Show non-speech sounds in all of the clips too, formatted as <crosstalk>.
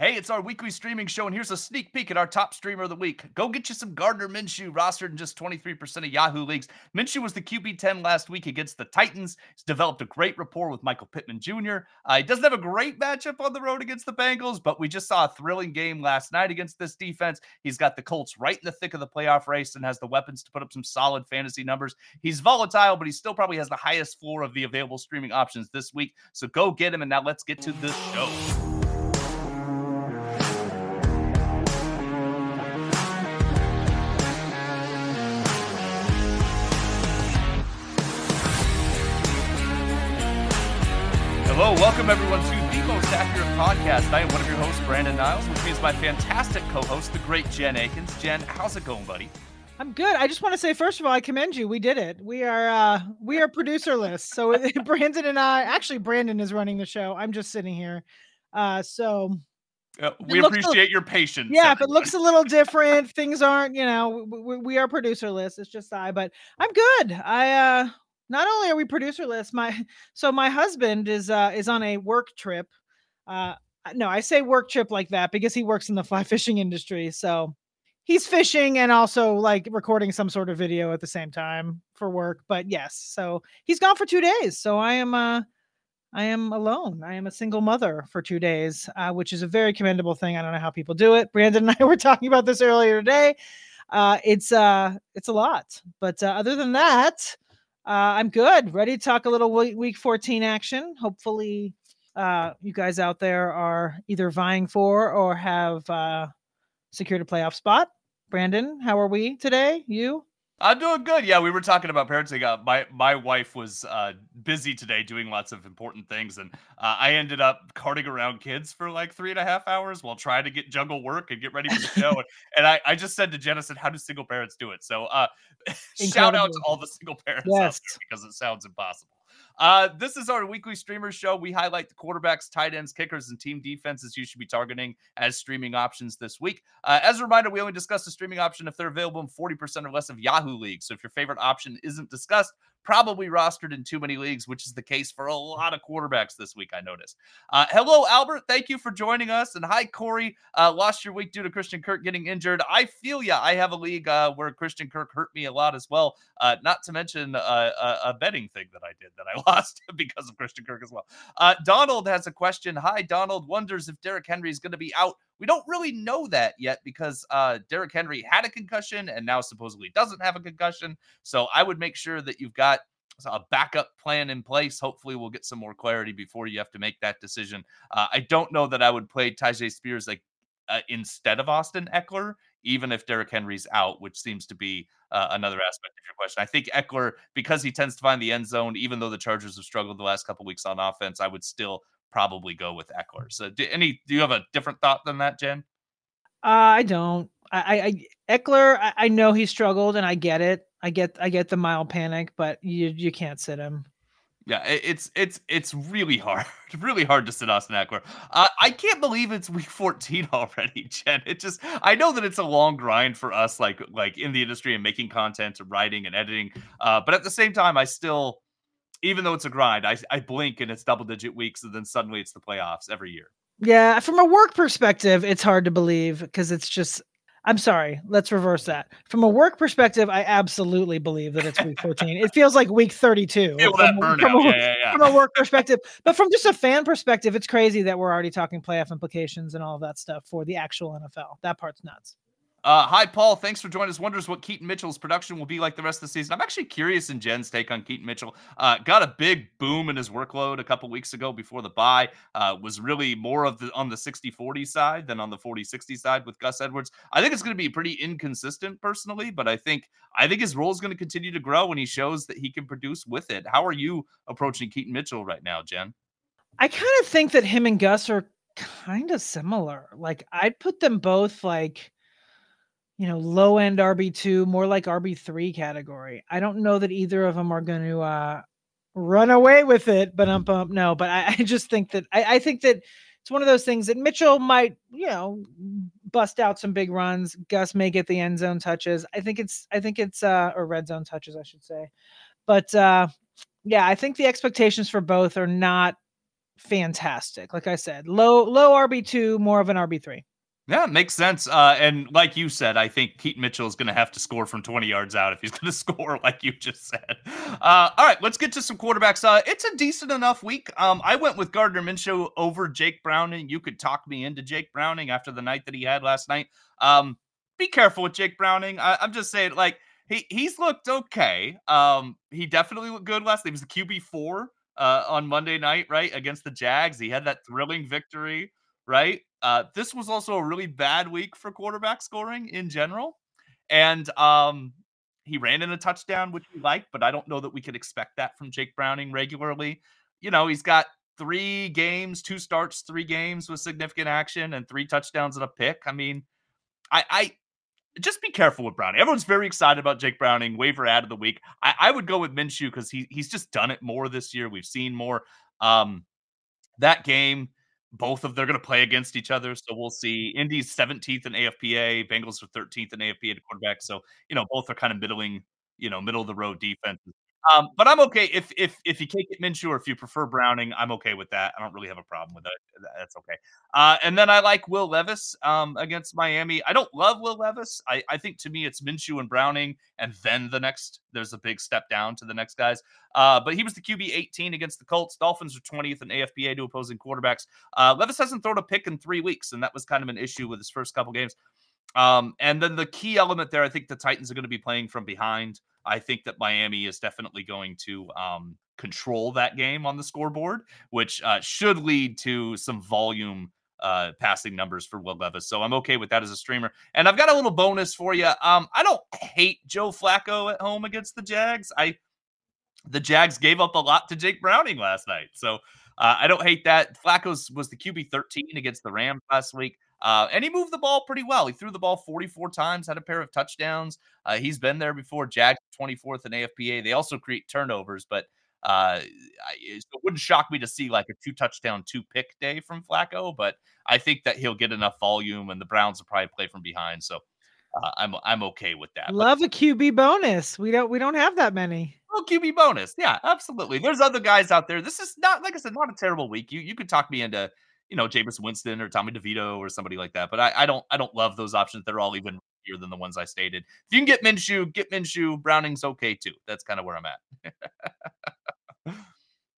Hey, it's our weekly streaming show, and here's a sneak peek at our top streamer of the week. Go get you some Gardner Minshew, rostered in just 23% of Yahoo leagues. Minshew was the QB 10 last week against the Titans. He's developed a great rapport with Michael Pittman Jr. Uh, he doesn't have a great matchup on the road against the Bengals, but we just saw a thrilling game last night against this defense. He's got the Colts right in the thick of the playoff race and has the weapons to put up some solid fantasy numbers. He's volatile, but he still probably has the highest floor of the available streaming options this week. So go get him. And now let's get to the show. Welcome everyone to the most accurate podcast. I am one of your hosts, Brandon Niles. With me is my fantastic co-host, the great Jen Eakins. Jen, how's it going, buddy? I'm good. I just want to say, first of all, I commend you. We did it. We are uh we are producerless. So <laughs> <laughs> Brandon and I, actually, Brandon is running the show. I'm just sitting here. Uh, so uh, we appreciate a, your patience. Yeah, if it looks a little different, things aren't, you know, we, we are producerless. It's just I, but I'm good. I uh not only are we producerless, my <laughs> so my husband is uh is on a work trip. Uh no, I say work trip like that because he works in the fly <laughs> fishing industry. So he's fishing and also like recording some sort of video at the same time for work. But yes, so he's gone for two days. So I am uh I am alone. I am a single mother for two days, uh, which is a very commendable thing. I don't know how people do it. Brandon <laughs> and I were talking about this earlier today. Uh, it's uh, it's a lot, but uh, other than that, uh, I'm good. Ready to talk a little week 14 action. Hopefully, uh, you guys out there are either vying for or have uh, secured a playoff spot. Brandon, how are we today? You? I'm doing good. Yeah, we were talking about parenting. Uh, my my wife was uh, busy today doing lots of important things, and uh, I ended up carting around kids for like three and a half hours while trying to get juggle work and get ready for the <laughs> show. and, and I, I just said to Jennison, "How do single parents do it?" So, uh, <laughs> shout out to all the single parents yes. because it sounds impossible. Uh, this is our weekly streamer show. We highlight the quarterbacks, tight ends, kickers, and team defenses you should be targeting as streaming options this week. Uh, as a reminder, we only discuss the streaming option if they're available in 40% or less of Yahoo leagues. So if your favorite option isn't discussed, probably rostered in too many leagues, which is the case for a lot of quarterbacks this week, I noticed. Uh, hello, Albert. Thank you for joining us. And hi, Corey. Uh, lost your week due to Christian Kirk getting injured. I feel ya. I have a league uh, where Christian Kirk hurt me a lot as well. Uh, not to mention uh, a, a, betting thing that I did that I <laughs> lost <laughs> because of Christian Kirk as well. Uh, Donald has a question. Hi, Donald. Wonders if Derrick Henry is going to be out we don't really know that yet because uh, Derrick Henry had a concussion and now supposedly doesn't have a concussion. So I would make sure that you've got a backup plan in place. Hopefully, we'll get some more clarity before you have to make that decision. Uh, I don't know that I would play Tyjae Spears like uh, instead of Austin Ekeler, even if Derrick Henry's out, which seems to be uh, another aspect of your question. I think Ekeler, because he tends to find the end zone, even though the Chargers have struggled the last couple weeks on offense, I would still probably go with Ekeler. So, do any do you have a different thought than that, Jen? Uh, I don't. I, I Ekeler, I, I, know he struggled, and I get it. I get I get the mild panic, but you you can't sit him. Yeah, it's it's it's really hard, <laughs> really hard to sit Austin Ekeler. Uh, I can't believe it's week 14 <laughs> already, Jen. It just I know that it's a long grind for us, like like in the industry and making content and writing and editing. Uh, but at the same time, I still even though it's a grind, I, I blink and it's double digit weeks, and then suddenly it's the playoffs every year. Yeah, from a work perspective, it's hard to believe because it's just. I'm sorry. Let's reverse that. From a work perspective, I absolutely believe that it's week 14. it feels like week 32. Feel from, from, a, yeah, yeah, yeah. from a work perspective, but from just a fan perspective, it's crazy that we're already talking playoff implications and all of that stuff for the actual NFL. That part's nuts. Uh, hi, Paul. Thanks for joining us. Wonders what Keaton Mitchell's production will be like the rest of the season. I'm actually curious in Jen's take on Keaton Mitchell. Uh, got a big boom in his workload a couple weeks ago before the bye. Uh, was really more of the on the 60 40 side than on the 40 60 side with Gus Edwards. I think it's going to be pretty inconsistent personally, but I think I think his role is going to continue to grow when he shows that he can produce with it. How are you approaching Keaton Mitchell right now, Jen? I kind of think that him and Gus are kind of similar. Like I'd put them both like you know, low end RB2, more like RB3 category. I don't know that either of them are going to uh, run away with it, but um, bump. No, but I, <laughs> I just think that I, I, think that it's one of those things that Mitchell might, you know, bust out some big runs. Gus may get the end zone touches. I think it's, I think it's, uh, or red zone touches, I should say. But uh, yeah, I think the expectations for both are not fantastic. Like I said, low low RB two, more of an RB three. Yeah, makes sense. Uh, and like you said, I think Keaton Mitchell is going to have to score from 20 yards out if he's <laughs> going to score, like you just said. Uh, all right, let's get to some quarterbacks. Uh, it's a decent enough week. Um, I went with Gardner Minshew over Jake Browning. You could talk me into Jake Browning after the night that he had last night. Um, be careful with Jake Browning. I, I'm just saying, like, he he's looked okay. Um, he definitely looked good last night. He was the QB four uh, on Monday night, right against the Jags. He had that thrilling victory, right? Uh, this was also a really bad week for quarterback scoring in general, and um, he ran in a touchdown, which we like, but I don't know that we could expect that from Jake Browning regularly. You know, he's got three games, two starts, three games with significant action, and three touchdowns and a pick. I mean, I, I just be careful with Browning. Everyone's very excited about Jake Browning, waiver ad of the week. I, I would go with Minshew because he he's just done it more this year. We've seen more. Um, that game, both of they're going to play against each other, so we'll see. Indy's 17th in AFPA, Bengals are 13th in AFPA to quarterback. So you know both are kind of middling, you know, middle of the road defenses. Um, but I'm okay if if if you can't get Minshew or if you prefer Browning, I'm okay with that. I don't really have a problem with it. That's okay. Uh, and then I like Will Levis um, against Miami. I don't love Will Levis. I, I think to me it's Minshew and Browning, and then the next there's a big step down to the next guys. Uh, but he was the QB 18 against the Colts. Dolphins are 20th in AFPA to opposing quarterbacks. Uh, Levis hasn't thrown a pick in three weeks, and that was kind of an issue with his first couple games. Um, and then the key element there, I think the Titans are going to be playing from behind. I think that Miami is definitely going to um, control that game on the scoreboard, which uh, should lead to some volume uh, passing numbers for Will Levis. So I'm okay with that as a streamer. And I've got a little bonus for you. Um, I don't hate Joe Flacco at home against the Jags. I the Jags gave up a lot to Jake Browning last night, so uh, I don't hate that. Flacco's was the QB 13 against the Rams last week. Uh, and he moved the ball pretty well. He threw the ball 44 times, had a pair of touchdowns. Uh, he's been there before. Jags 24th in AFPA. They also create turnovers, but uh, it wouldn't shock me to see like a two touchdown, two pick day from Flacco. But I think that he'll get enough volume, and the Browns will probably play from behind. So uh, I'm I'm okay with that. Love but, a QB bonus. We don't we don't have that many. Well, QB bonus, yeah, absolutely. There's other guys out there. This is not like I said, not a terrible week. You you could talk me into you know, Jameis Winston or Tommy DeVito or somebody like that. But I, I don't I don't love those options. They're all even here than the ones I stated. If you can get Minshew, get Minshew. Browning's okay too. That's kind of where I'm at. <laughs> uh,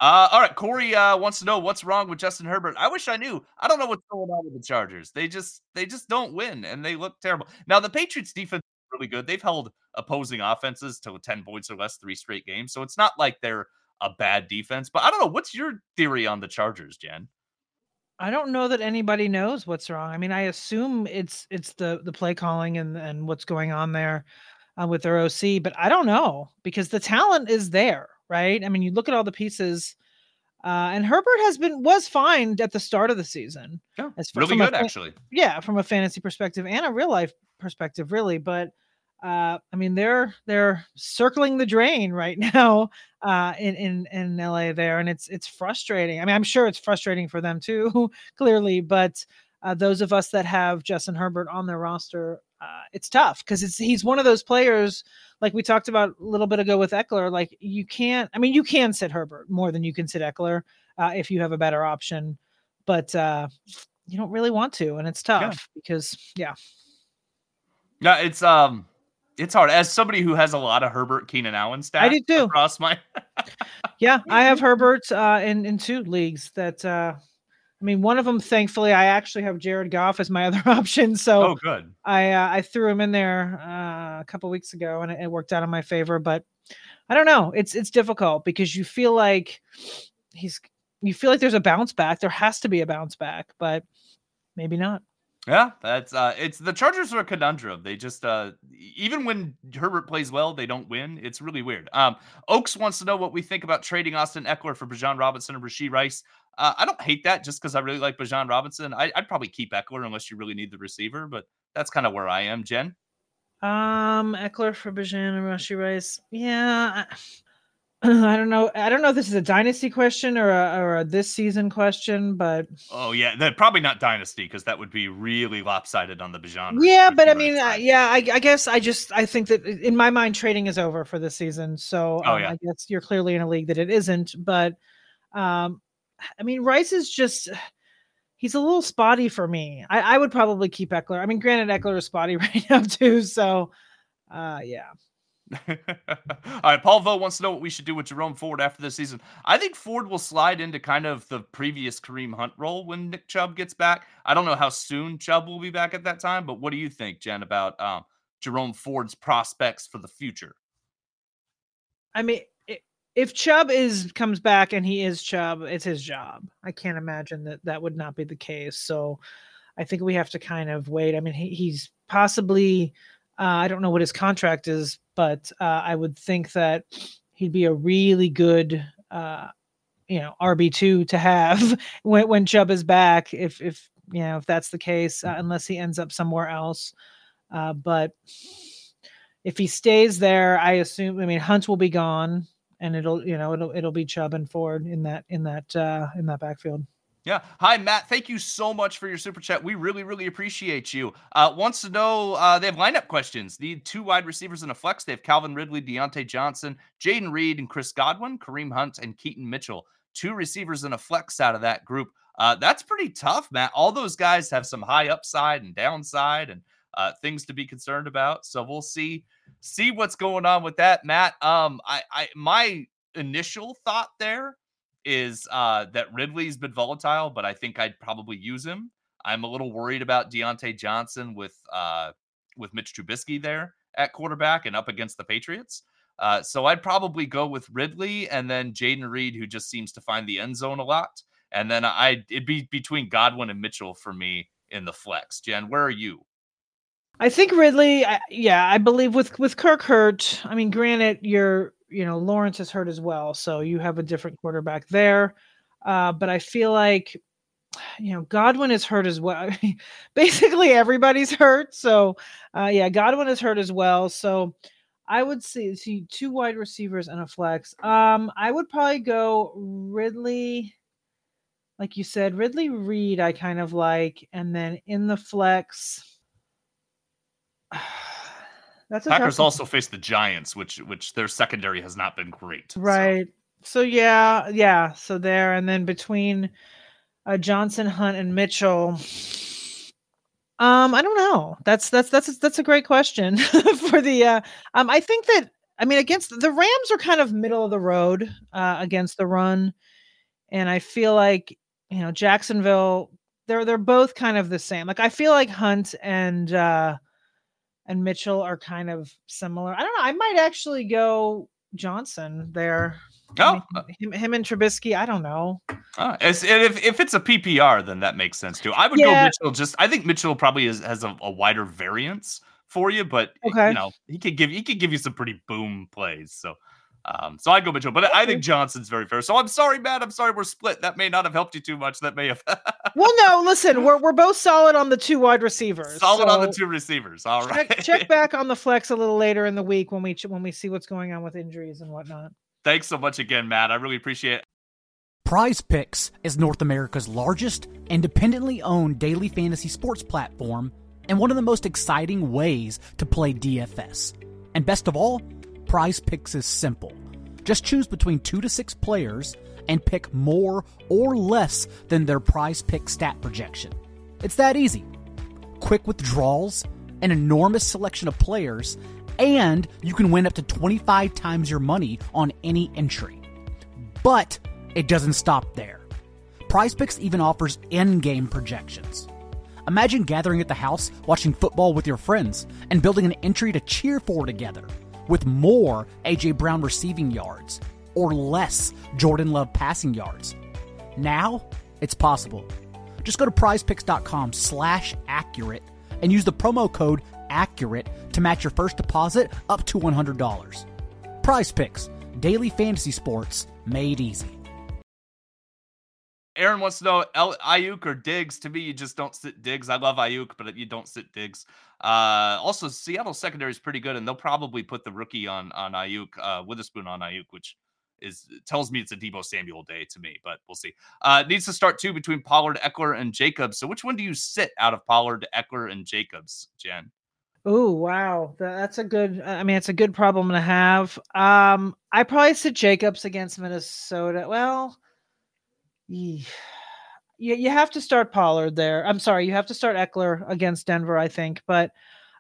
all right, Corey uh, wants to know what's wrong with Justin Herbert. I wish I knew. I don't know what's going on with the Chargers. They just they just don't win and they look terrible. Now the Patriots defense is really good. They've held opposing offenses to 10 points or less three straight games. So it's not like they're a bad defense. But I don't know. What's your theory on the Chargers, Jen? I don't know that anybody knows what's wrong. I mean, I assume it's it's the the play calling and and what's going on there uh, with their OC, but I don't know because the talent is there, right? I mean, you look at all the pieces, uh, and Herbert has been was fine at the start of the season. Yeah, as really good, actually. Yeah, from a fantasy perspective and a real life perspective, really. But uh, I mean, they're they're circling the drain right <laughs> now uh, in in in LA there, and it's it's frustrating. I mean, I'm sure it's frustrating for them too, <laughs> clearly. But uh, those of us that have Justin Herbert on their roster, uh, it's tough because it's he's one of those players like we talked about a little bit ago with Ekeler. Like you can't, I mean, you can sit Herbert more than you can sit Ekeler uh, if you have a better option, but uh, you don't really want to, and it's tough yeah. because yeah. Yeah, it's um it's hard as somebody who has a lot of Herbert Keenan Allen stats. I do too. Across my <laughs> yeah, I have <laughs> Herbert uh, in in two leagues. That uh, I mean, one of them, thankfully, I actually have Jared Goff as my <laughs> other option. So oh, good. I uh, I threw him in there uh, a couple weeks ago, and it, it worked out in my favor. But I don't know. It's it's difficult because you feel like he's you feel like there's a bounce back. There has to be a bounce back, but maybe not. Yeah, that's uh it's the Chargers are a conundrum. They just uh even when Herbert plays well, they don't win. It's really weird. Um Oaks wants to know what we think about trading Austin Ekeler for Bijan Robinson and Rashee Rice. Uh, I don't hate that just because I really like Bijan Robinson. I, would probably keep Ekeler unless you really need the receiver, but that's kind of where I am, Jen. Um, Ekeler for Bijan and Rashee Rice. Yeah, I <laughs> don't know. I don't know if this is a dynasty question or a, or a this season question, but oh yeah, that probably not dynasty because that would be really lopsided on the Bijan. Yeah, but I mean, uh, yeah, I, I, guess I just I think that in my mind trading is over for this season. So oh, um, yeah. I guess you're clearly in a league that it isn't. But um, I mean, Rice is just he's a little spotty for me. I, I would probably keep Ekeler. I mean, granted, Ekeler is spotty <laughs> right now too. So, uh, yeah. <laughs> All right, Paul Vo wants to know what we should do with Jerome Ford after this season. I think Ford will slide into kind of the previous Kareem Hunt role when Nick Chubb gets back. I don't know how soon Chubb will be back at that time, but what do you think, Jen, about um, Jerome Ford's prospects for the future? I mean, if Chubb is comes back and he is Chubb, it's his job. I can't imagine that that would not be the case. So I think we have to kind of wait. I mean, he, he's possibly uh, I don't know what his contract is, but uh, I would think that he'd be a really good uh, you know RB two to have <laughs> when when Chubb is back. If if you know if that's the case, uh, unless he ends up somewhere else. Uh, but if he stays there, I assume. I mean, Hunt will be gone and it'll you know it'll it'll be Chubb and Ford in that in that uh, in that backfield. Yeah. Hi, Matt. Thank you so much for your super chat. We really, really appreciate you. Uh, wants to know uh, they have lineup questions. Need two wide receivers in a flex. They have Calvin Ridley, Diontae Johnson, Jayden Reed, and Chris Godwin, Kareem Hunt, and Keaton Mitchell. Two receivers in a flex out of that group. Uh, that's pretty tough, Matt. All those guys have some high upside and downside and uh, things to be concerned about. So we'll see see what's going on with that, Matt. Um, I, I my initial thought there is uh that Ridley's been volatile, but I think I'd probably use him. I'm a little worried about Diontae Johnson with uh with Mitch Trubisky there at quarterback and up against the Patriots. Uh, so I'd probably go with Ridley and then Jayden Reed, who just seems to find the end zone a lot. And then I it'd be between Godwin and Mitchell for me in the flex. Jen, where are you? I think Ridley, I, yeah, I believe with with Kirk hurt. I mean, granted, you're you know Lawrence is hurt as well, so you have a different quarterback there. Uh, but I feel like <sighs> you know Godwin is hurt as well. <laughs> Basically, everybody's hurt. So uh, yeah, Godwin is hurt as well. So I would see see two wide receivers and a flex. Um, I would probably go Ridley. Like you said, Ridley Reed, I kind of like, and then in the flex, <sighs> That's Packers also face the Giants, which which their secondary has not been great. Right. So. so yeah, yeah. So there, and then between uh, Johnson, Hunt, and Mitchell. Um, I don't know. That's that's that's that's a great question <laughs> for the. Uh, um, I think that I mean against the Rams are kind of middle of the road uh, against the run, and I feel like you know Jacksonville. They're they're both kind of the same. Like I feel like Hunt and uh, and Mitchell are kind of similar. I don't know. I might actually go Johnson there. Oh, I mean, uh him, him, and Trubisky. I don't know. Uh, if if it's a PPR, then that makes sense too. I would yeah. go Mitchell. Just I think Mitchell probably is, has a, a, wider variance for you, but okay. you know he could give he could give you some pretty boom plays. So um, so I go Mitchell, but I think Johnson's very fair. So I'm sorry, Matt. I'm sorry we're split. That may not have helped you too much. That may have. <laughs> well, no, listen, we're we're both solid on the two wide receivers. Solid so on the two receivers. All right. Check, check back <laughs> on the flex a little later in the week when we when we see what's going on with injuries and whatnot. Thanks so much again, Matt. I really appreciate it. Prize Picks is North America's largest independently owned daily fantasy sports platform and one of the most exciting ways to play DFS. And best of all Prize Picks is simple. Just choose between two to six players and pick more or less than their prize pick stat projection. It's that easy. Quick withdrawals, an enormous selection of players, and you can win up to 25 times your money on any entry. But it doesn't stop there. Prize Picks even offers in game projections. Imagine gathering at the house, watching football with your friends, and building an entry to cheer for together with more A.J. Brown receiving yards or less Jordan Love passing yards. Now, it's possible. Just go to prizepicks.com slash accurate and use the promo code accurate to match your first deposit up to $100. Prize Picks, daily fantasy sports made easy. Aaron wants to know Aiyuk or Diggs. To me, you just don't sit Diggs. I love Aiyuk, but you don't sit Diggs. Uh, also, Seattle secondary is pretty good, and they'll probably put the rookie on on Aiyuk, uh, Witherspoon on Aiyuk, which is tells me it's a Deebo Samuel day to me, but we'll see. Uh, needs to start two between Pollard, Ekeler, and Jacobs. So, which one do you sit out of Pollard, Ekeler, and Jacobs, Jen? Oh wow, that's a good. I mean, it's a good problem to have. Um, I probably sit Jacobs against Minnesota. Well, you, you have to start Pollard there. I'm sorry, you have to start Ekeler against Denver, I think. But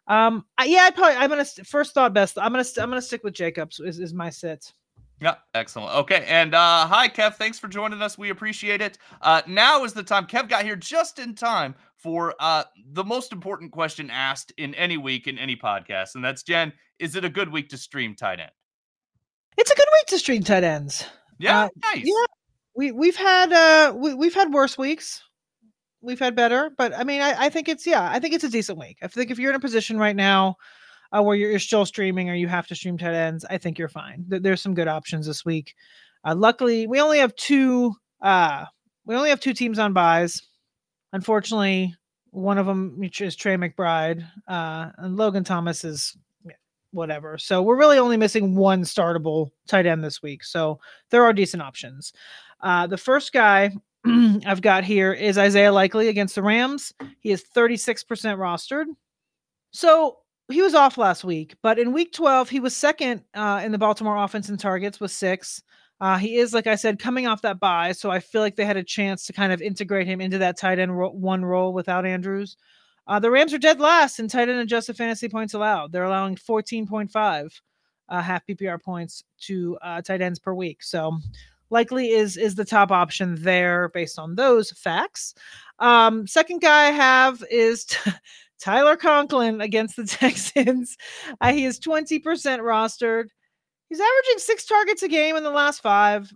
um, I, yeah, I probably I'm gonna first thought best. I'm gonna I'm gonna stick with Jacobs. Is, is my sit. Yeah, excellent. Okay, and uh, hi, Kev. Thanks for joining us. We appreciate it. Uh, now is the time. Kev got here just in time for uh, the most important question asked in any week in any podcast, and that's Jen. Is it a good week to stream tight end? It's a good week to stream tight ends. Yeah, uh, nice. Yeah, we we've had uh we, we've had worse weeks. We've had better, but I mean, I, I think it's yeah, I think it's a decent week. I think if you're in a position right now uh, where you're, you're, still streaming or you have to stream tight ends, I think you're fine. There's some good options this week. Uh, luckily, we only have two. Uh, we only have two teams on byes. Unfortunately, one of them is Trey McBride, uh, and Logan Thomas is whatever. So we're really only missing one startable tight end this week. So there are decent options. Uh, the first guy <clears throat> I've got here is Isaiah Likely against the Rams. He is 36% rostered. So he was off last week, but in week 12, he was second uh, in the Baltimore offense in targets with six. Uh, he is, like I said, coming off that bye, so I feel like they had a chance to kind of integrate him into that tight end ro- one role without Andrews. Uh, the Rams are dead last in tight end adjusted fantasy points allowed. They're allowing 14.5 uh, half PPR points to uh, tight ends per week. So likely is is the top option there based on those facts. Um, second guy I have is t- <laughs> Tyler Conklin against the <laughs> Texans. Uh, he is 20% rostered. He's averaging six targets a game in the last five,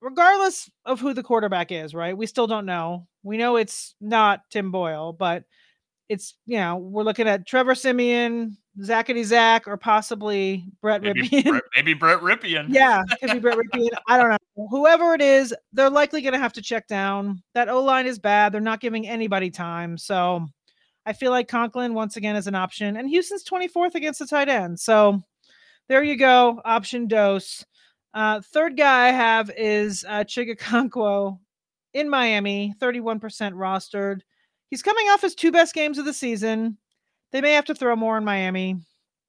regardless of who the quarterback is, right? We still don't know. We know it's not Tim Boyle, but it's, you know, we're looking at Trevor Siemian, Zachary Zach, or possibly Brett maybe Rypien. Brett, maybe Brett Rypien. yeah, <laughs> could be Brett Rypien. I don't know. Whoever it is, they're likely going to have to check down. That O line is bad. They're not giving anybody time. So I feel like Conklin once again is an option, and Houston's 24th against the tight end. So there you go, option dose. Uh, third guy I have is uh, Chigga in Miami, 31% rostered. He's coming off his two best games of the season. They may have to throw more in Miami.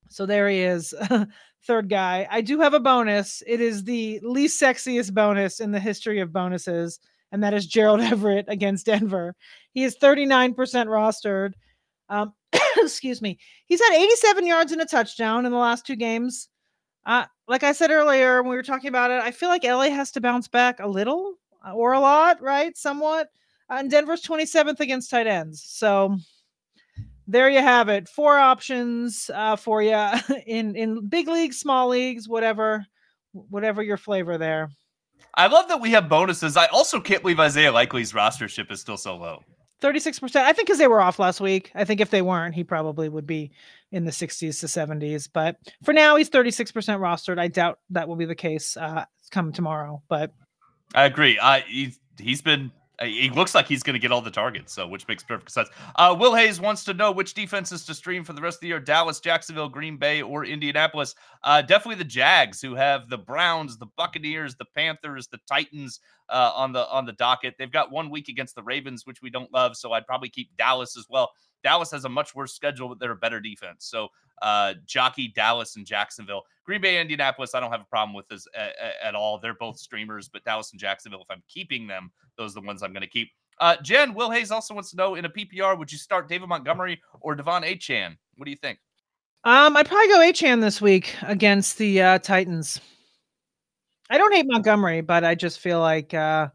So there he is, <laughs> third guy. I do have a bonus. It is the least sexiest bonus in the history of bonuses, and that is Gerald <laughs> Everett against Denver. He is 39% rostered. Um, <coughs> excuse me. He's had 87 yards and a touchdown in the last two games. Uh, like I said earlier when we were talking about it, I feel like LA has to bounce back a little uh, or a lot, right? Somewhat. And Denver's 27th against tight ends. So there you have it. Four options uh, for you <laughs> in in big leagues, small leagues, whatever, whatever your flavor there. I love that we have bonuses. I also can't believe Isaiah Likely's rostership is still so low. 36%. I think because they were off last week. I think if they weren't, he probably would be in the 60s to 70s. But for now, he's 36% rostered. I doubt that will be the case uh, come tomorrow. But I agree. I he's, he's been he looks like he's going to get all the targets, so which makes perfect sense. Uh, Will Hayes wants to know which defenses to stream for the rest of the year: Dallas, Jacksonville, Green Bay, or Indianapolis. Uh, definitely the Jags, who have the Browns, the Buccaneers, the Panthers, the Titans uh, on the on the docket. They've got one week against the Ravens, which we don't love, so I'd probably keep Dallas as well. Dallas has a much worse schedule, but they're a better defense. So uh, jockey Dallas and Jacksonville. Green Bay, Indianapolis, I don't have a problem with this at, at all. They're both streamers, but Dallas and Jacksonville, if I'm keeping them, those are the ones I'm going to keep. Uh, Jen, Will Hayes also wants to know in a PPR, would you start David Montgomery or De'Von Achane? What do you think? Um, I'd probably go Achane this week against the uh, Titans. I don't hate Montgomery, but I just feel like uh,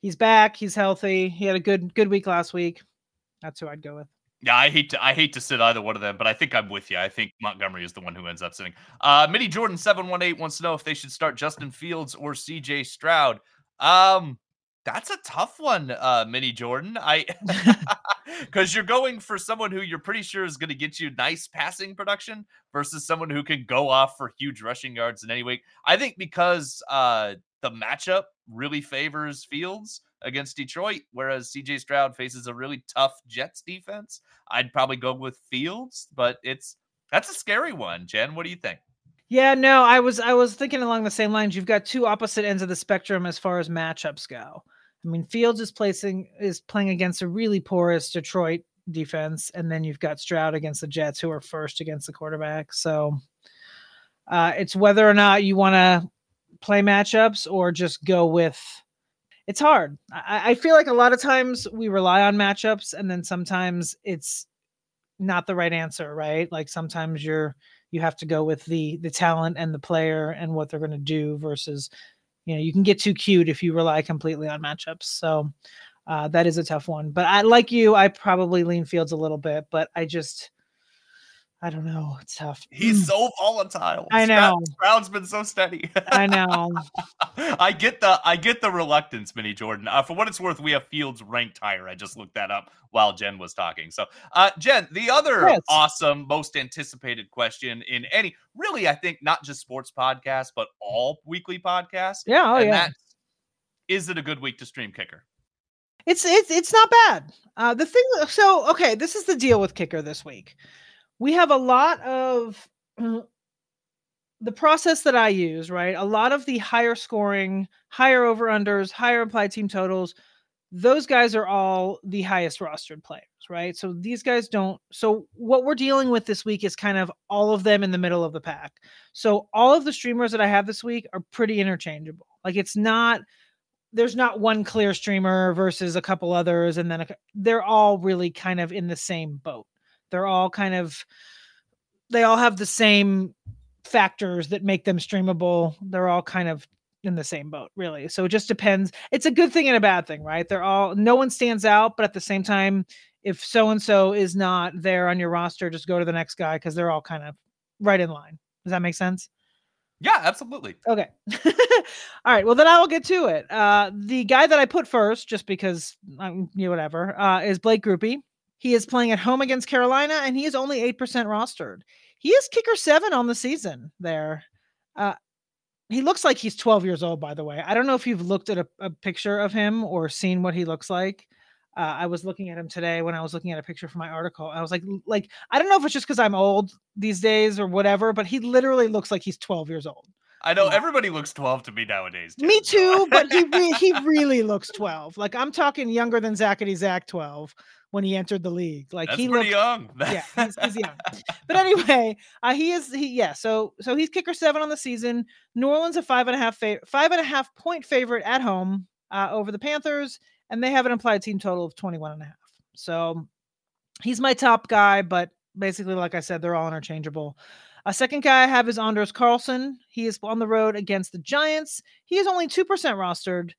he's back. He's healthy. He had a good good week last week. That's who I'd go with. Yeah, I hate to I hate to sit either one of them, but I think I'm with you. I think Montgomery is the one who ends up sitting. Uh Mini Jordan 718 wants to know if they should start Justin Fields or CJ Stroud. Um that's a tough one, uh Mini Jordan. I <laughs> <laughs> because you're going for someone who you're pretty sure is going to get you nice passing production versus someone who can go off for huge rushing yards in any week. I think because uh the matchup really favors Fields against Detroit, whereas CJ Stroud faces a really tough Jets defense. I'd probably go with Fields, but it's that's a scary one. Jen, what do you think? Yeah, no, I was I was thinking along the same lines. You've got two opposite ends of the spectrum as far as matchups go. I mean, Fields is placing is playing against a really porous Detroit defense, and then you've got Stroud against the Jets, who are first against the quarterback. So uh, it's whether or not you want to play matchups or just go with it's hard. I, I feel like a lot of times we rely on matchups, and then sometimes it's not the right answer, right? Like sometimes you're you have to go with the the talent and the player and what they're going to do versus you know you can get too cute if you rely completely on matchups. So uh, that is a tough one. But I like you, I probably lean Fields a little bit, but I just I don't know. It's tough. He's mm. so volatile. I know. Brown's been so steady. I know. <laughs> I get the I get the reluctance, Mini Jordan. Uh, for what it's worth, we have Fields ranked higher. I just looked that up while Jen was talking. So, uh, Jen, the other yes. awesome, most anticipated question in any really, I think not just sports podcasts, but all weekly podcasts. Yeah, oh and yeah. Is it a good week to stream kicker? It's it's it's not bad. Uh, the thing. So okay, this is the deal with kicker this week we have a lot of uh, the process that I use, right? A lot of the higher scoring, higher over unders, higher implied team totals, those guys are all the highest rostered players, right? So these guys don't. So what we're dealing with this week is kind of all of them in the middle of the pack. So all of the streamers that I have this week are pretty interchangeable. Like it's not there's not one clear streamer versus a couple others and then a, they're all really kind of in the same boat. They're all kind of they all have the same factors that make them streamable. They're all kind of in the same boat, really. So it just depends. It's a good thing and a bad thing, right? They're all no one stands out, but at the same time, if so and so is not there on your roster, just go to the next guy because they're all kind of right in line. Does that make sense? Yeah, absolutely. Okay. <laughs> all right. Well, then I will get to it. Uh, the guy that I put first, just because I'm you know, whatever, uh, is Blake Grupe. He is playing at home against Carolina, and he is only 8% rostered. He is kicker seven on the season there. Uh, he looks like he's 12 years old, by the way. I don't know if you've looked at a, a picture of him or seen what he looks like. Uh, I was looking at him today when I was looking at a picture for my article. I was like, like I don't know if it's just because I'm old these days or whatever, but he literally looks like he's 12 years old. I know everybody looks 12 to me nowadays. Me too, but he re- he <laughs> really looks 12. Like I'm talking younger than Zachary Zach 12 when he entered the league. Like That's he pretty looked, young. <laughs> yeah, he's, he's young. But anyway, uh, he is he yeah. So so he's kicker seven on the season. New Orleans a five and a half fa- five and a half point favorite at home uh, over the Panthers, and they have an implied team total of 21 and a half. So he's my top guy, but basically, like I said, they're all interchangeable. A second guy I have is Anders Carlson. He is on the road against the Giants. He is only 2% rostered.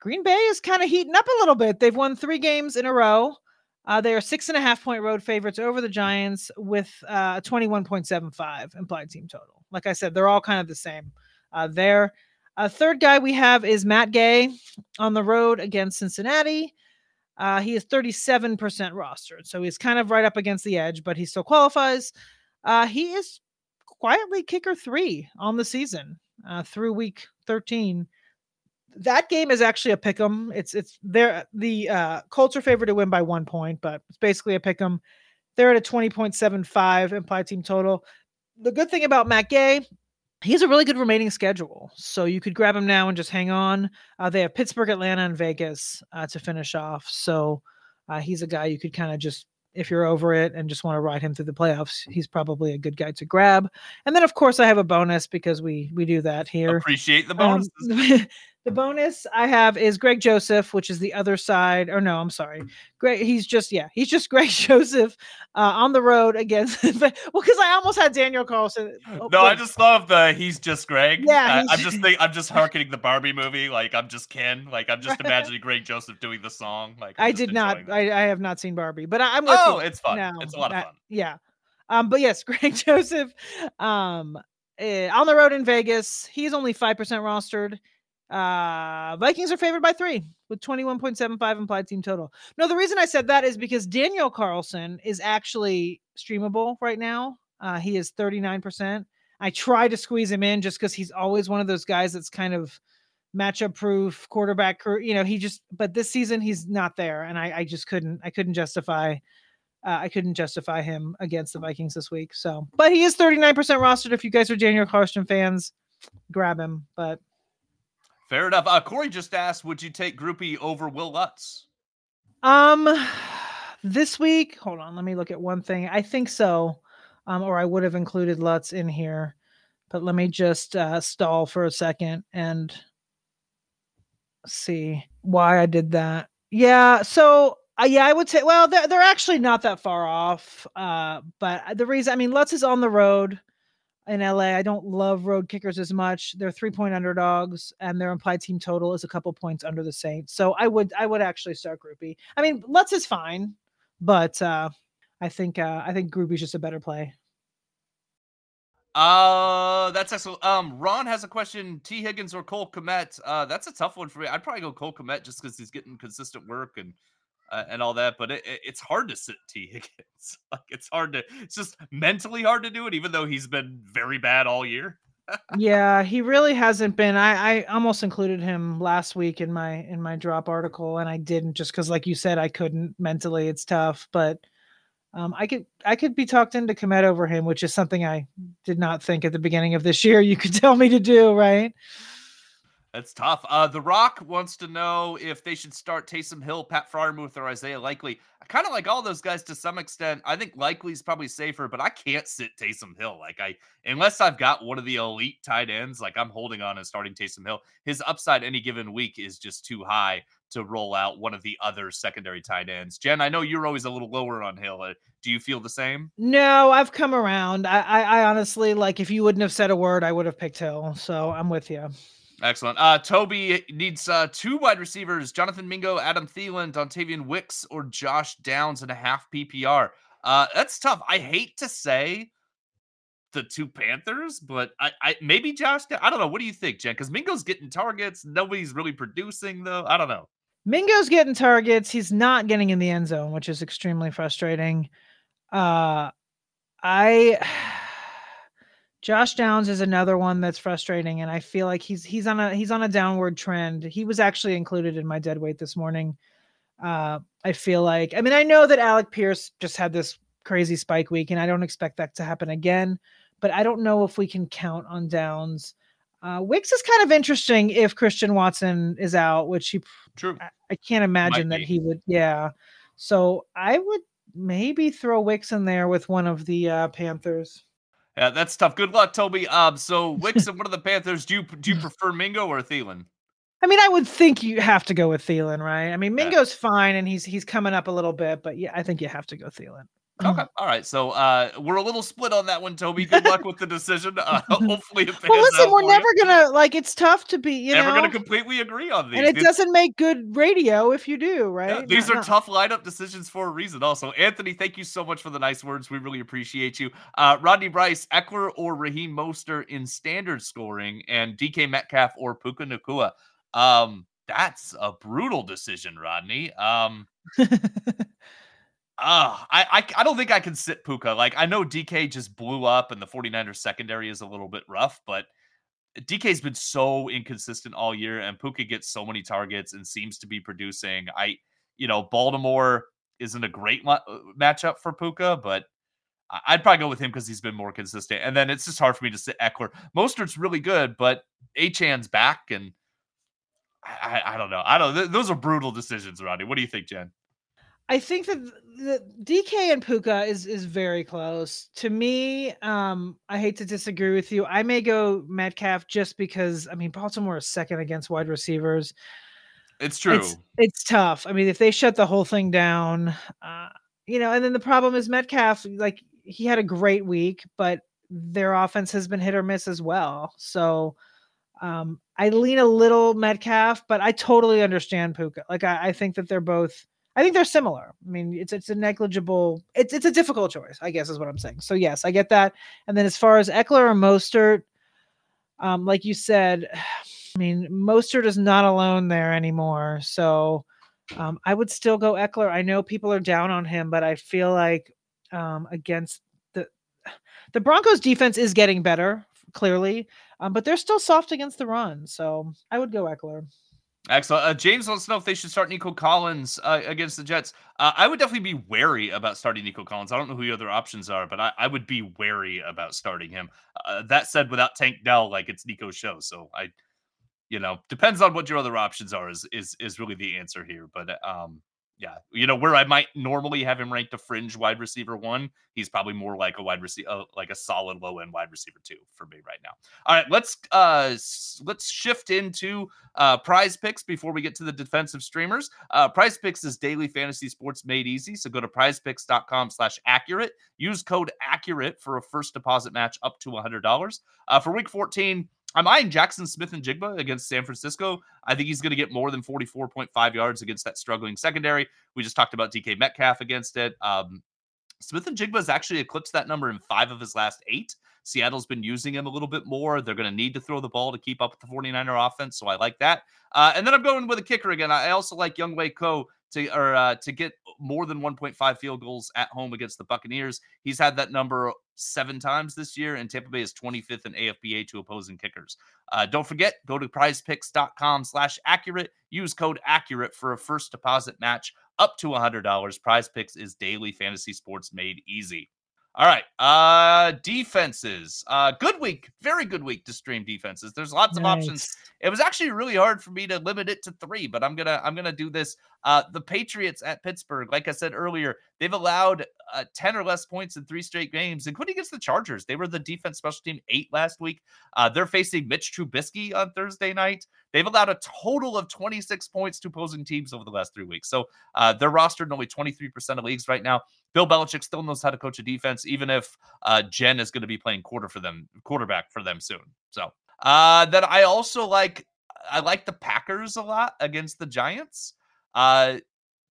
Green Bay is kind of heating up a little bit. They've won three games in a row. Uh, they are six and a half point road favorites over the Giants with uh, 21.75 implied team total. Like I said, they're all kind of the same uh, there. A third guy we have is Matt Gay on the road against Cincinnati. Uh, he is 37% rostered, so he's kind of right up against the edge, but he still qualifies. Uh, he is quietly kicker three on the season uh, through week 13 that game is actually a pick 'em. It's it's there. The uh, Colts are favored to win by one point, but it's basically a pick 'em. They're at a twenty point seven five implied team total. The good thing about Matt Gay, he has a really good remaining schedule, so you could grab him now and just hang on. Uh, they have Pittsburgh, Atlanta, and Vegas uh, to finish off. So uh, he's a guy you could kind of just if you're over it and just want to ride him through the playoffs, he's probably a good guy to grab. And then of course I have a bonus because we we do that here. Appreciate the bonus. Um, <laughs> The bonus I have is Greg Joseph, which is the other side. Or no, I'm sorry. Greg, he's just yeah, he's just <laughs> Greg Joseph uh, on the road against. <laughs> well, because I almost had Daniel Carlson. Oh, no, I just love the he's just Greg. Yeah, I'm just <laughs> think, I'm just harkening the Barbie movie. Like I'm just Ken. Like I'm just imagining Greg Joseph doing the song. Like I'm i did not. I, I, have not seen Barbie, but I, am with oh, you. it's fun. No, it's a lot of fun. yeah. Um, but yes, Greg Joseph, um, uh, on the road in Vegas. He's only five percent rostered. Uh, Vikings are favored by three with 21.75 implied team total. No, the reason I said that is because Daniel Carlson is actually streamable right now. Uh, he is 39%. I try to squeeze him in just because he's always one of those guys that's kind of matchup proof quarterback. You know, he just, but this season he's not there, and I, I just couldn't, I couldn't justify, uh, I couldn't justify him against the Vikings this week. So, but he is 39% rostered. If you guys are Daniel Carlson fans, grab him. But Fair enough. Uh, Corey just asked, would you take Grupe over Wil Lutz? Um, this week, hold on, let me look at one thing. I think so, um, or I would have included Lutz in here, but let me just uh, stall for a second and see why I did that. Yeah, so uh, yeah, I would say. Well, they're they're actually not that far off. Uh, but the reason, I mean, Lutz is on the road in LA. I don't love road kickers as much. They're three point underdogs, and their implied team total is a couple points under the Saints. So I would I would actually start Grupe. I mean, Lutz is fine, but uh, I think uh, I think Grupe's just a better play. Uh, that's excellent. Um, Ron has a question: T. Higgins or Cole Kmet? Uh, that's a tough one for me. I'd probably go Cole Kmet just because he's getting consistent work and uh, and all that. But it, it, it's hard to sit Tee <laughs> Higgins. like it's hard to. It's just mentally hard to do it, even though he's been very bad all year. <laughs> yeah, he really hasn't been. I I almost included him last week in my in my drop article, and I didn't just because, like you said, I couldn't mentally. It's tough, but um, I could I could be talked into Kmet over him, which is something I did not think at the beginning of this year you could <laughs> tell me to do, right? That's tough. Uh, the Rock wants to know if they should start Taysom Hill, Pat Freiermuth, or Isaiah Likely. I kind of like all those guys to some extent. I think Likely's probably safer, but I can't sit Taysom Hill. Like I, unless I've got one of the elite tight ends, like I'm holding on and starting Taysom Hill. His upside any given week is just too high to roll out one of the other secondary tight ends. Jen, I know you're always a little lower on Hill. Uh, do you feel the same? No, I've come around. I, I, I honestly like if you wouldn't have said a word, I would have picked Hill. So I'm with you. Excellent. Uh, Toby needs uh, two wide receivers: Jonathan Mingo, Adam Thielen, Dontayvion Wicks, or Josh Downs in a half PPR. Uh, that's tough. I hate to say the two Panthers, but I, I maybe Josh. I don't know. What do you think, Jen? Because Mingo's getting targets. Nobody's really producing though. I don't know. Mingo's getting targets. He's not getting in the end zone, which is extremely frustrating. Uh, I Josh Downs is another one that's frustrating, and I feel like he's he's on a he's on a downward trend. He was actually included in my dead weight this morning. Uh, I feel like I mean I know that Alec Pierce just had this crazy spike week, and I don't expect that to happen again. But I don't know if we can count on Downs. Uh, Wicks is kind of interesting if Christian Watson is out, which he true. I, I can't imagine that he would. Yeah, so I would maybe throw Wicks in there with one of the uh, Panthers. Yeah, that's tough. Good luck, Toby. Um, so Wicks and <laughs> one of the Panthers. Do you do you prefer Mingo or Thielen? I mean, I would think you have to go with Thielen, right? I mean, Mingo's yeah. fine and he's he's coming up a little bit, but yeah, I think you have to go Thielen. Okay. All right. So uh, we're a little split on that one, Toby. Good luck with the decision. <laughs> Uh, <laughs> hopefully, it well, listen, we're never you. gonna like. It's tough to be. You never know, gonna completely agree on these, and it these, doesn't make good radio if you do, right? Yeah, these are tough lineup decisions for a reason. Also, Anthony, thank you so much for the nice words. We really appreciate you. Uh, Rodney Bryce, Ekeler, or Raheem Mostert in standard scoring, and DK Metcalf or Puka Nacua. Um, that's a brutal decision, Rodney. Um. <laughs> Uh, I, I I don't think I can sit Puka. Like I know DK just blew up and the 49ers secondary is a little bit rough, but DK's been so inconsistent all year and Puka gets so many targets and seems to be producing. I you know, Baltimore isn't a great uh, matchup for Puka, but I'd probably go with him because he's been more consistent. And then it's just hard for me to sit Ekeler. Mostert's really good, but Achane's back and I, I, don't know. I don't. Th- those are brutal decisions, Rodney. What do you think, Jen? I think that the DK and Puka is is very close to me. Um, I hate to disagree with you. I may go Metcalf just because I mean Baltimore is second against wide receivers. It's true. It's, it's tough. I mean, if they shut the whole thing down, uh, you know, and then the problem is Metcalf. Like he had a great week, but their offense has been hit or miss as well. So um, I lean a little Metcalf, but I totally understand Puka. Like I, I think that they're both I think they're similar. I mean, it's it's a negligible. It's it's a difficult choice, I guess, is what I'm saying. So yes, I get that. And then as far as Ekeler or Mostert, um, like you said, <sighs> I mean, Mostert is not alone there anymore. So um, I would still go Ekeler. I know people are down on him, but I feel like um, against the <sighs> the Broncos defense is getting better, clearly, um, but they're still soft against the run. So I would go Ekeler. Excellent. Uh, James wants to know if they should start Nico Collins uh, against the Jets. Uh, I would definitely be wary about starting Nico Collins. I don't know who the other options are, but I, I would be wary about starting him. Uh, that said, without Tank Dell, like it's Nico's show, so I, you know, depends on what your other options are. Is is is really the answer here. But um, yeah, you know where I might normally have him ranked a fringe wide receiver one, he's probably more like a wide receiver, uh, like a solid low end wide receiver two for me right now. All right, let's uh let's shift into uh Prize Picks before we get to the defensive streamers. Uh Prize Picks is daily fantasy sports made easy, so go to PrizePicks.com/accurate. Use code accurate for a first deposit match up to a $100. Uh, for week 14, I'm eyeing Jackson Smith-Njigba against San Francisco. I think he's going to get more than 44.5 yards against that struggling secondary. We just talked about DK Metcalf against it. Um, Smith-Njigba has actually eclipsed that number in five of his last eight. Seattle's been using him a little bit more. They're going to need to throw the ball to keep up with the 49er offense. So I like that. Uh, and then I'm going with a kicker again. I also like Younghoe Koo to or uh, to get more than 1.5 field goals at home against the Buccaneers. He's had that number seven times this year, and Tampa Bay is 25th in AFPA to opposing kickers. Uh, don't forget, go to prizepicks.com slash accurate. Use code accurate for a first deposit match up to $100. Prize Picks is daily fantasy sports made easy. All right. Uh defenses. Uh good week. Very good week to stream defenses. There's lots nice. of options. It was actually really hard for me to limit it to 3, but I'm going to I'm going to do this. Uh the Patriots at Pittsburgh, like I said earlier, they've allowed uh, 10 or less points in three straight games, including against the Chargers. They were the defense special team 8 last week. Uh they're facing Mitch Trubisky on Thursday night. They've allowed a total of 26 points to opposing teams over the last 3 weeks. So, uh they're rostered in only 23% of leagues right now. Bill Belichick still knows how to coach a defense, even if uh, Jen is going to be playing quarter for them, quarterback for them soon. So uh, then I also like I like the Packers a lot against the Giants. Uh,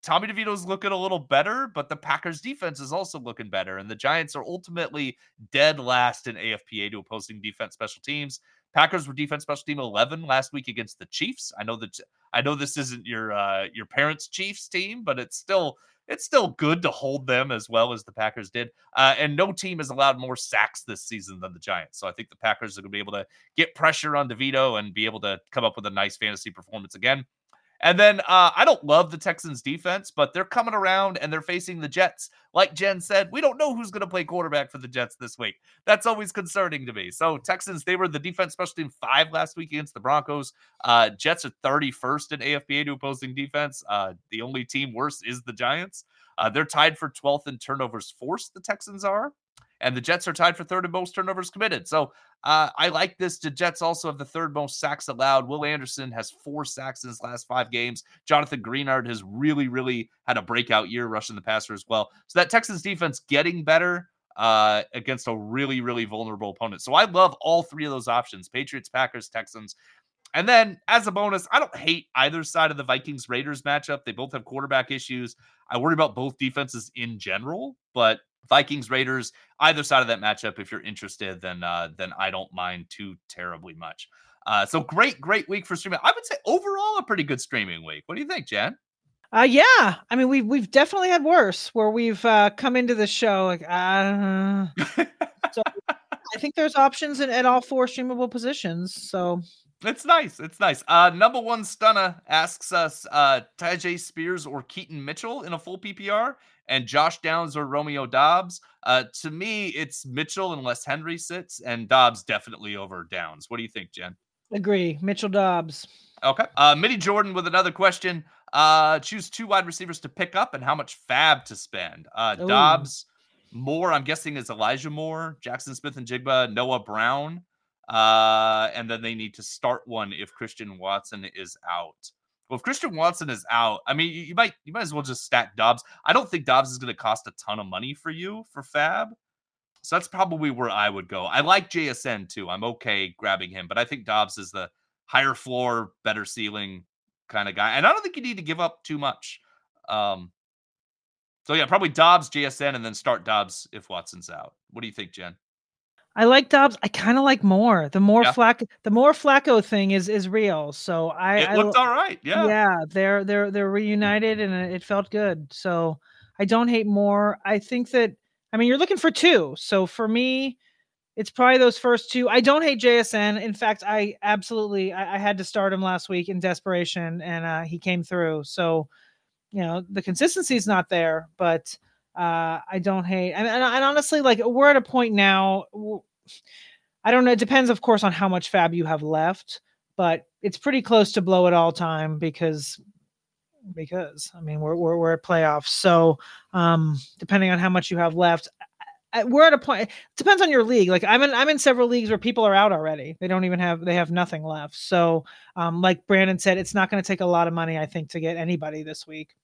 Tommy DeVito's looking a little better, but the Packers defense is also looking better. And the Giants are ultimately dead last in AFPA to opposing defense special teams. Packers were defense special team 11 last week against the Chiefs. I know that I know this isn't your uh, your parents' Chiefs team, but it's still it's still good to hold them as well as the Packers did. Uh, and no team has allowed more sacks this season than the Giants. So I think the Packers are going to be able to get pressure on DeVito and be able to come up with a nice fantasy performance again. And then uh, I don't love the Texans defense, but they're coming around and they're facing the Jets. Like Jen said, we don't know who's going to play quarterback for the Jets this week. That's always concerning to me. So Texans, they were the defense special team five last week against the Broncos. Uh, Jets are 31st in AFPA to opposing defense. Uh, the only team worse is the Giants. Uh, they're tied for 12th in turnovers forced. The Texans are and the Jets are tied for third in most turnovers committed. So uh, I like this. The Jets also have the third most sacks allowed. Will Anderson has four sacks in his last five games. Jonathan Greenard has really, really had a breakout year rushing the passer as well. So that Texans defense getting better uh, against a really, really vulnerable opponent. So I love all three of those options Patriots, Packers, Texans. And then as a bonus, I don't hate either side of the Vikings Raiders matchup. They both have quarterback issues. I worry about both defenses in general, but Vikings Raiders, either side of that matchup, if you're interested, then uh, then I don't mind too terribly much. Uh, so great, great week for streaming. I would say overall a pretty good streaming week. What do you think, Jen? Uh, yeah, I mean we've we've definitely had worse where we've uh, come into the show like uh, <laughs> so I think there's options in, at all four streamable positions. So it's nice. It's nice. Uh, number one stunner asks us uh, Tyjae Spears or Keaton Mitchell in a full PPR and Josh Downs or Romeo Doubs. Uh, to me, it's Mitchell unless Henry sits, and Doubs definitely over Downs. What do you think, Jen? Agree. Mitchell Doubs. Okay. Uh, Mitty Jordan with another question. Uh, choose two wide receivers to pick up and how much FAAB to spend. Uh, Doubs, Moore, I'm guessing is Elijah Moore, Jackson Smith-Njigba, Noah Brown. Uh, and then they need to start one if Christian Watson is out. Well, if Christian Watson is out, I mean, you, you might you might as well just stack Doubs. I don't think Doubs is going to cost a ton of money for you for FAAB. So that's probably where I would go. I like JSN too. I'm okay grabbing him, but I think Doubs is the higher floor, better ceiling kind of guy. And I don't think you need to give up too much. Um, so yeah, probably Doubs, JSN, and then start Doubs if Watson's out. What do you think, Jen? I like Doubs. I kind of like Moore. The Moore yeah. Flack, the Moore Flacco thing is is real. So I it looked I, all right. Yeah, yeah. They're they're they're reunited and it felt good. So I don't hate Moore. I think that I mean you're looking for two. So for me, it's probably those first two. I don't hate JSN. In fact, I absolutely I, I had to start him last week in desperation, and uh, he came through. So you know the consistency is not there, but uh, I don't hate. And, and, and, honestly, like we're at a point now. I don't know. It depends, of course, on how much FAAB you have left, but it's pretty close to blow it all time because because I mean we're we're, we're at playoffs. So um, depending on how much you have left, we're at a point. It depends on your league. Like I'm in I'm in several leagues where people are out already. They don't even have they have nothing left. So um, like Brandon said, it's not going to take a lot of money I think to get anybody this week.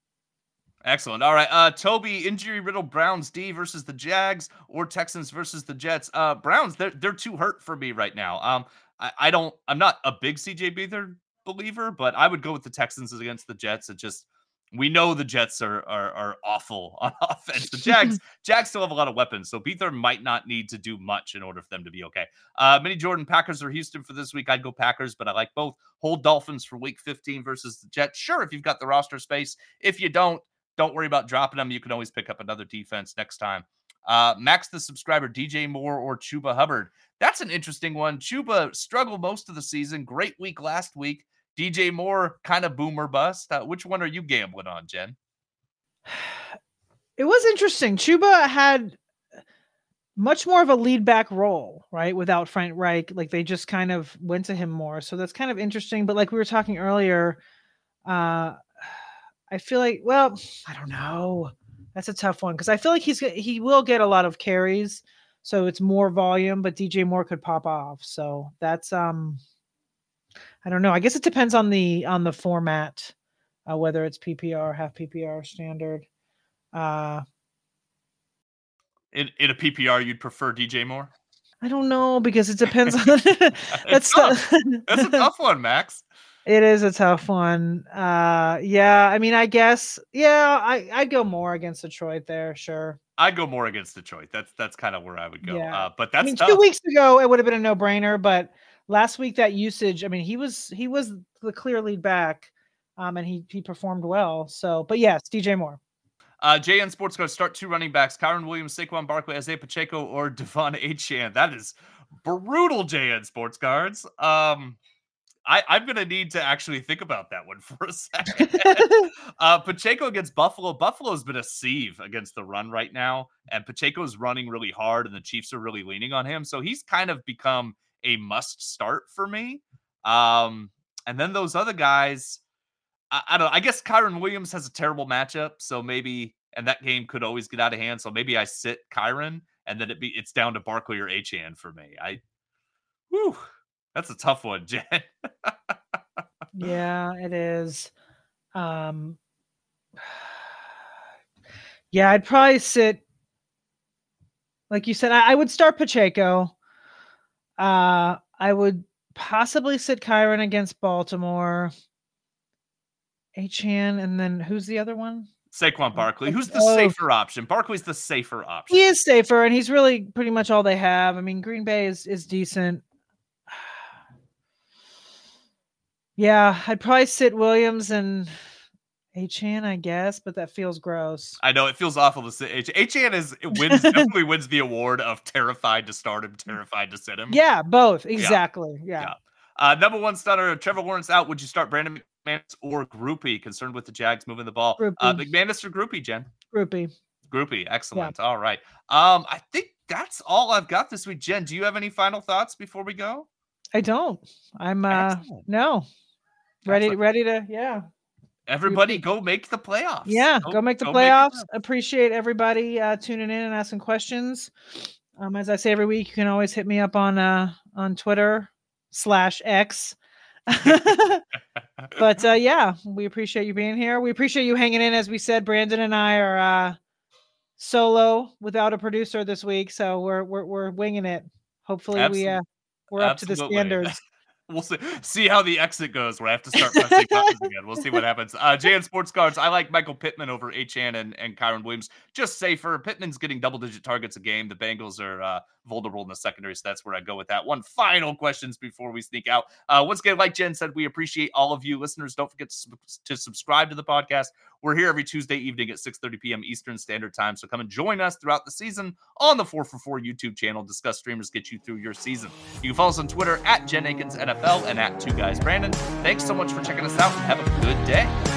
Excellent. All right. Uh Toby, injury riddle Browns D versus the Jags or Texans versus the Jets. Uh Browns, they're they're too hurt for me right now. Um I, I don't I'm not a big CJ Beathard believer, but I would go with the Texans against the Jets. It just we know the Jets are are, are awful <laughs> on offense. The Jags <laughs> Jags still have a lot of weapons, so Beathard might not need to do much in order for them to be okay. Uh, Mini Jordan Packers or Houston for this week. I'd go Packers, but I like both. Hold Dolphins for Week 15 versus the Jets. Sure, if you've got the roster space. If you don't, don't worry about dropping them. You can always pick up another defense next time. Uh, Max the subscriber, DJ Moore or Chuba Hubbard. That's an interesting one. Chuba struggled most of the season. Great week last week. DJ Moore, kind of boomer bust. Uh, which one are you gambling on, Jen? It was interesting. Chuba had much more of a lead back role, right? Without Frank Reich, like they just kind of went to him more. So that's kind of interesting. But like we were talking earlier, uh, I feel like, well, I don't know. That's a tough one because I feel like he's he will get a lot of carries, so it's more volume. But DJ Moore could pop off, so that's um, I don't know. I guess it depends on the on the format, uh, whether it's PPR, half PPR, standard. Uh, in in a PPR, you'd prefer DJ Moore? I don't know because it depends <laughs> on. <laughs> that's tough. that's a <laughs> tough one, Max. It is a tough one. Uh, yeah, I mean, I guess, yeah, I I'd go Moore against Detroit there, sure. I'd go Moore against Detroit. That's that's kind of where I would go. Yeah. Uh, but that's I mean, two weeks ago it would have been a no brainer, but last week that usage, I mean, he was he was the clear lead back, um, and he he performed well. So, but yes, DJ Moore. Uh, JN Sports going start two running backs: Kyren Williams, Saquon Barkley, Isaiah Pacheco, or <laughs> De'Von Achane. That is brutal, JN Sports Cards. Um, I, I'm gonna need to actually think about that one <laughs> for a second. <laughs> uh, Pacheco against Buffalo. Buffalo's been a sieve against the run right now, and Pacheco's running really hard, and the Chiefs are really leaning on him. So he's kind of become a must start for me. Um, and then those other guys, I, I don't. I guess Kyren Williams has a terrible matchup, so maybe, and that game could always get out of hand. So maybe I sit Kyren, and then it be it's down to Barkley or Achane for me. I, whew, that's a tough one, <laughs> Jen. yeah, it is. Um, <sighs> yeah, I'd probably sit. Like you said, I, I would start Pacheco. Uh, I would possibly sit Kyren against Baltimore. Achane, and then who's the other one? Saquon Barkley. Who's the oh. safer option? Barkley's the safer option. He is safer, and he's really pretty much all they have. I mean, Green Bay is is decent. Yeah, I'd probably sit Williams and Achane, I guess, but that feels gross. I know it feels awful to sit H. Achane is it wins <laughs> definitely wins the award of terrified to start him, terrified to sit him. Yeah, both exactly. Yeah. yeah. yeah. Uh, number one starter, Trevor Lawrence out. Would you start Brandon McManus or Grupe? Concerned with the Jags moving the ball. Uh, McManus or Grupe, Jen? Grupe. Grupe, excellent. Yeah. All right. Um, I think that's all I've got this week. Jen, do you have any final thoughts before we go? I don't. I'm uh Excellent. no ready Excellent. ready to yeah. Everybody go make the playoffs. Yeah go, go make the go playoffs. make appreciate everybody uh tuning in and asking questions. Um as i say every week you can always hit me up on uh on twitter slash x. <laughs> But uh yeah we appreciate you being here. We appreciate you hanging in. As we said brandon and i are uh solo without a producer this week so we're we're, we're winging it. Hopefully Absolutely. we uh we're up Absolutely. to the standards <laughs> we'll see see how the exit goes where I have to start pressing buttons <laughs> again. We'll see what happens. Uh JN Sports Cards. I like Michael Pittman over Achane and, and Kyren Williams. Just safer. Pittman's getting double digit targets a game. The Bengals are uh, vulnerable in the secondary, so that's where I go with that. One final questions before we sneak out. Uh, once again, like Jen said, we appreciate all of you listeners. Don't forget to, to subscribe to the podcast. We're here every Tuesday evening at 6:30 p.m. Eastern Standard Time. So come and join us throughout the season on the 4 for 4 YouTube channel. Discuss streamers get you through your season. You can follow us on Twitter at Jen Eakins NFL and at Two Guys Brandon. Thanks so much for checking us out and have a good day.